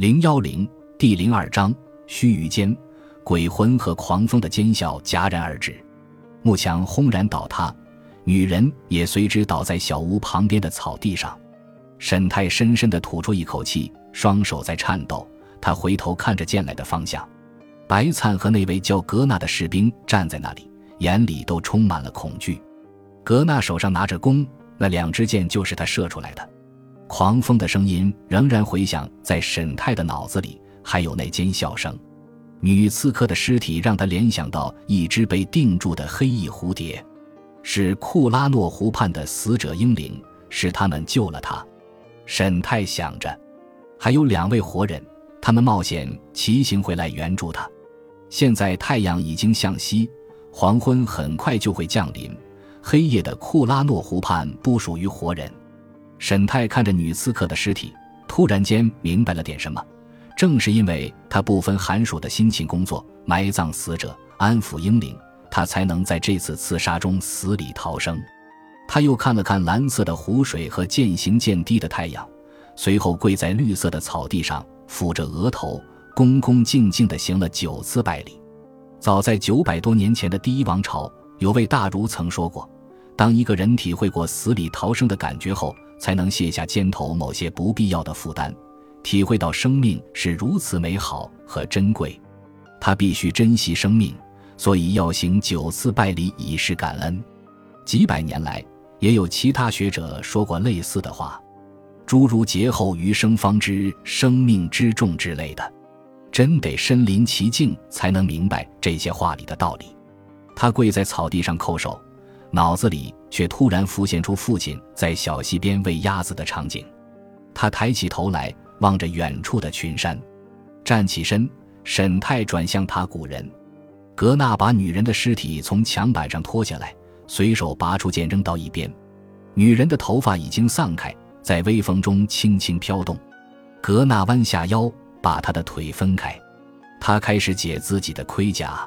零幺零第零二章，须臾间，鬼魂和狂风的尖啸戛然而止，幕墙轰然倒塌，女人也随之倒在小屋旁边的草地上。沈太深深地吐出一口气，双手在颤抖。他回头看着剑来的方向，白灿和那位叫格纳的士兵站在那里，眼里都充满了恐惧。格纳手上拿着弓，那两支箭就是他射出来的。狂风的声音仍然回响在沈泰的脑子里，还有那尖笑声。女刺客的尸体让他联想到一只被定住的黑翼蝴蝶，是库拉诺湖畔的死者英灵，是他们救了他。沈泰想着，还有两位活人，他们冒险骑行回来援助他。现在太阳已经向西，黄昏很快就会降临。黑夜的库拉诺湖畔不属于活人。沈泰看着女刺客的尸体，突然间明白了点什么。正是因为他不分寒暑的辛勤工作，埋葬死者，安抚英灵，他才能在这次刺杀中死里逃生。他又看了看蓝色的湖水和渐行渐低的太阳，随后跪在绿色的草地上，抚着额头，恭恭敬敬地行了九次拜礼。早在九百多年前的第一王朝，有位大儒曾说过：当一个人体会过死里逃生的感觉后，才能卸下肩头某些不必要的负担，体会到生命是如此美好和珍贵。他必须珍惜生命，所以要行九次拜礼以示感恩。几百年来，也有其他学者说过类似的话，诸如“劫后余生方知生命之重”之类的。真得身临其境才能明白这些话里的道理。他跪在草地上叩首。脑子里却突然浮现出父亲在小溪边喂鸭子的场景，他抬起头来望着远处的群山，站起身。沈泰转向塔古人，格纳把女人的尸体从墙板上拖下来，随手拔出剑扔到一边。女人的头发已经散开，在微风中轻轻飘动。格纳弯下腰，把她的腿分开，他开始解自己的盔甲。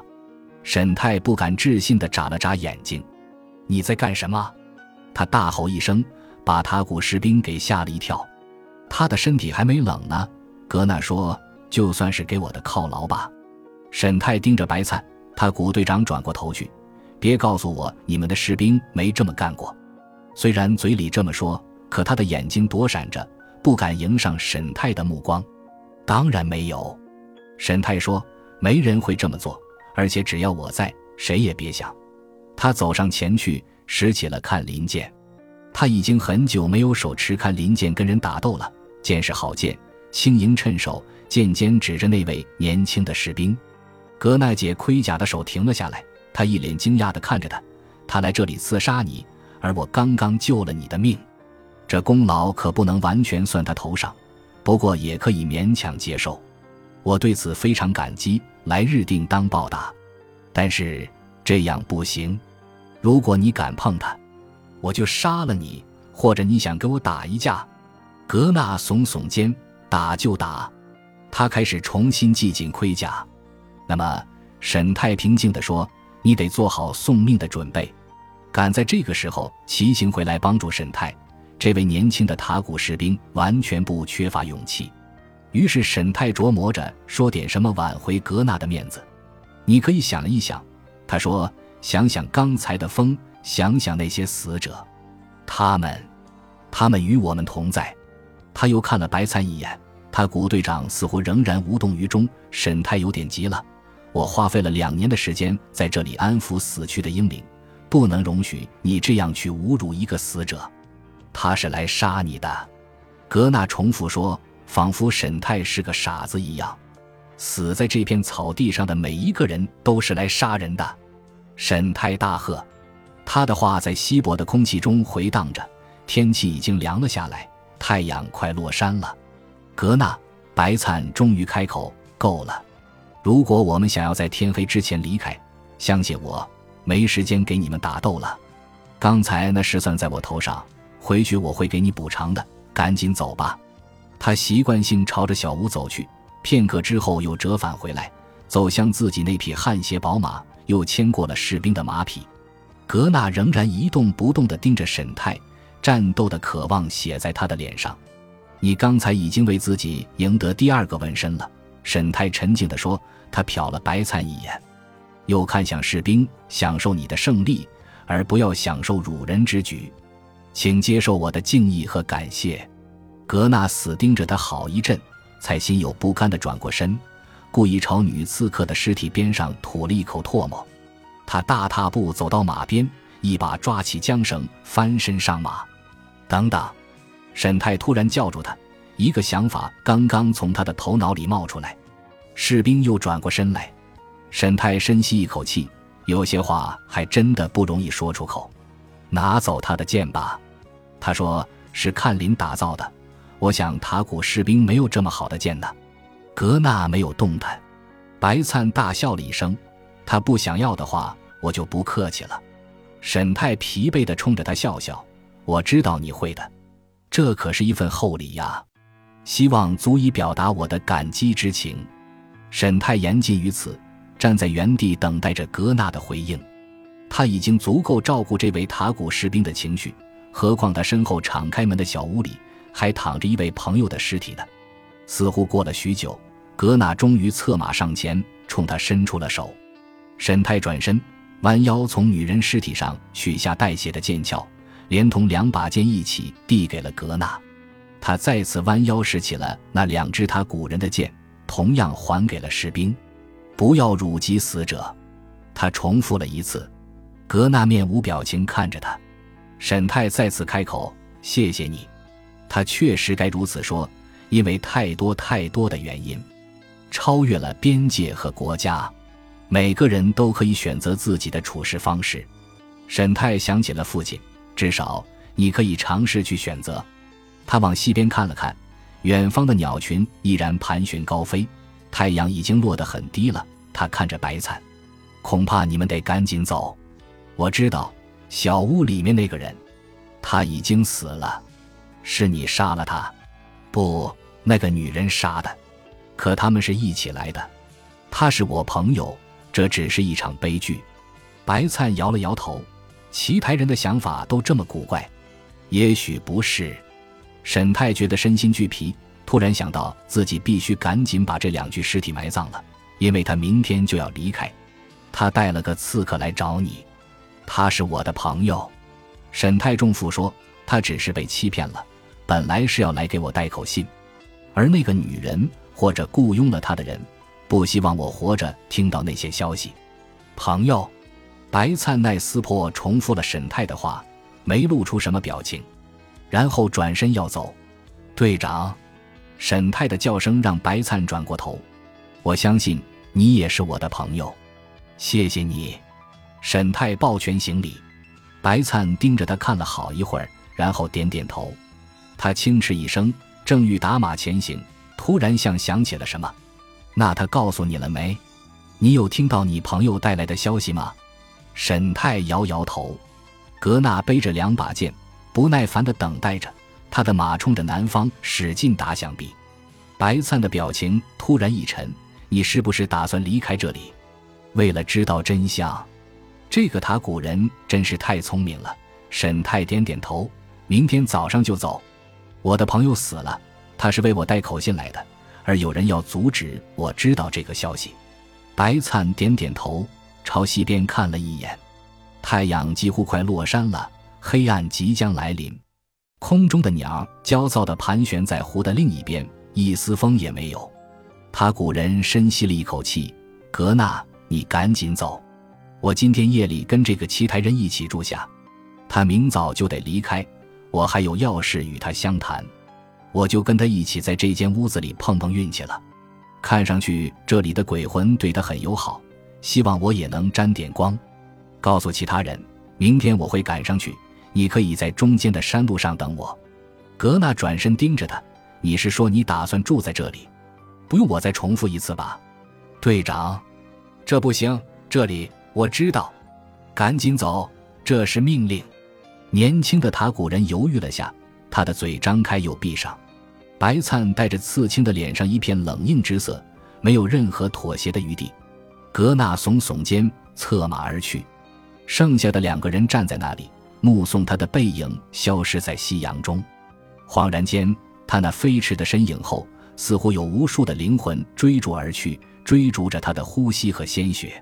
沈泰不敢置信地眨了眨眼睛。你在干什么？他大吼一声，把塔古士兵给吓了一跳。他的身体还没冷呢。格纳说：“就算是给我的犒劳吧。”沈泰盯着白灿，他古队长转过头去：“别告诉我你们的士兵没这么干过。”虽然嘴里这么说，可他的眼睛躲闪着，不敢迎上沈泰的目光。当然没有，沈泰说：“没人会这么做，而且只要我在，谁也别想。”他走上前去，拾起了看林剑。他已经很久没有手持看林剑跟人打斗了。剑是好剑，轻盈趁手，剑尖指着那位年轻的士兵。格奈姐盔甲的手停了下来，他一脸惊讶地看着他。他来这里刺杀你，而我刚刚救了你的命，这功劳可不能完全算他头上，不过也可以勉强接受。我对此非常感激，来日定当报答。但是。这样不行，如果你敢碰他，我就杀了你；或者你想跟我打一架，格纳耸耸肩，打就打。他开始重新系紧盔甲。那么，沈太平静地说：“你得做好送命的准备。”赶在这个时候骑行回来帮助沈太，这位年轻的塔古士兵完全不缺乏勇气。于是沈太琢磨着说点什么挽回格纳的面子。你可以想一想。他说：“想想刚才的风，想想那些死者，他们，他们与我们同在。”他又看了白灿一眼，他古队长似乎仍然无动于衷。沈太有点急了：“我花费了两年的时间在这里安抚死去的英灵，不能容许你这样去侮辱一个死者。他是来杀你的。”格纳重复说，仿佛沈太是个傻子一样。死在这片草地上的每一个人都是来杀人的，沈泰大喝。他的话在稀薄的空气中回荡着。天气已经凉了下来，太阳快落山了。格纳白灿终于开口：“够了！如果我们想要在天黑之前离开，相信我，没时间给你们打斗了。刚才那事算在我头上，回去我会给你补偿的。赶紧走吧。”他习惯性朝着小屋走去。片刻之后，又折返回来，走向自己那匹汗血宝马，又牵过了士兵的马匹。格纳仍然一动不动地盯着沈泰，战斗的渴望写在他的脸上。你刚才已经为自己赢得第二个纹身了。”沈太沉静地说。他瞟了白灿一眼，又看向士兵，享受你的胜利，而不要享受辱人之举。请接受我的敬意和感谢。格纳死盯着他好一阵，才心有不甘地转过身，故意朝女刺客的尸体边上吐了一口唾沫。他大踏步走到马边，一把抓起缰绳，翻身上马。等等！沈太突然叫住他，一个想法刚刚从他的头脑里冒出来。士兵又转过身来，沈太深吸一口气，有些话还真的不容易说出口。拿走他的剑吧，他说是看林打造的。我想塔古士兵没有这么好的剑呢。格纳没有动弹，白灿大笑了一声。他不想要的话，我就不客气了。沈太疲惫地冲着他笑笑。我知道你会的，这可是一份厚礼呀，希望足以表达我的感激之情。沈太言尽于此，站在原地等待着格纳的回应。他已经足够照顾这位塔古士兵的情绪，何况他身后敞开门的小屋里还躺着一位朋友的尸体呢。似乎过了许久，格纳终于策马上前，冲他伸出了手。沈太转身，弯腰从女人尸体上取下带血的剑鞘，连同两把剑一起递给了格纳。他再次弯腰拾起了那两只他古人的剑。同样还给了士兵，不要辱及死者。他重复了一次。格纳面无表情看着他。沈泰再次开口：“谢谢你。”他确实该如此说，因为太多太多的原因，超越了边界和国家。每个人都可以选择自己的处事方式。沈泰想起了父亲，至少你可以尝试去选择。他往西边看了看。远方的鸟群依然盘旋高飞，太阳已经落得很低了。他看着白灿，恐怕你们得赶紧走。我知道，小屋里面那个人，他已经死了，是你杀了他，不，那个女人杀的。可他们是一起来的，他是我朋友，这只是一场悲剧。白灿摇了摇头，奇台人的想法都这么古怪，也许不是。沈太觉得身心俱疲，突然想到自己必须赶紧把这两具尸体埋葬了，因为他明天就要离开。他带了个刺客来找你，他是我的朋友。沈太重负说：“他只是被欺骗了，本来是要来给我带口信，而那个女人或者雇佣了他的人，不希望我活着听到那些消息。”朋友，白灿奈斯破重复了沈太的话，没露出什么表情。然后转身要走，队长，沈太的叫声让白灿转过头。我相信你也是我的朋友，谢谢你。沈太抱拳行礼。白灿盯着他看了好一会儿，然后点点头。他轻嗤一声，正欲打马前行，突然像想起了什么。那他告诉你了没？你有听到你朋友带来的消息吗？沈泰摇摇头。格纳背着两把剑。不耐烦地等待着，他的马冲着南方使劲打响臂。白灿的表情突然一沉：“你是不是打算离开这里？为了知道真相？”这个塔古人真是太聪明了。沈泰点点头：“明天早上就走。我的朋友死了，他是为我带口信来的，而有人要阻止我知道这个消息。”白灿点点头，朝西边看了一眼，太阳几乎快落山了。黑暗即将来临，空中的鸟焦躁地盘旋在湖的另一边，一丝风也没有。他古人深吸了一口气：“格纳，你赶紧走，我今天夜里跟这个奇台人一起住下，他明早就得离开，我还有要事与他相谈，我就跟他一起在这间屋子里碰碰运气了。看上去这里的鬼魂对他很友好，希望我也能沾点光。告诉其他人，明天我会赶上去。”你可以在中间的山路上等我。格纳转身盯着他：“你是说你打算住在这里？不用我再重复一次吧，队长？这不行，这里我知道。赶紧走，这是命令。”年轻的塔古人犹豫了下，他的嘴张开又闭上。白灿带着刺青的脸上一片冷硬之色，没有任何妥协的余地。格纳耸耸肩，策马而去。剩下的两个人站在那里。目送他的背影消失在夕阳中，恍然间，他那飞驰的身影后，似乎有无数的灵魂追逐而去，追逐着他的呼吸和鲜血。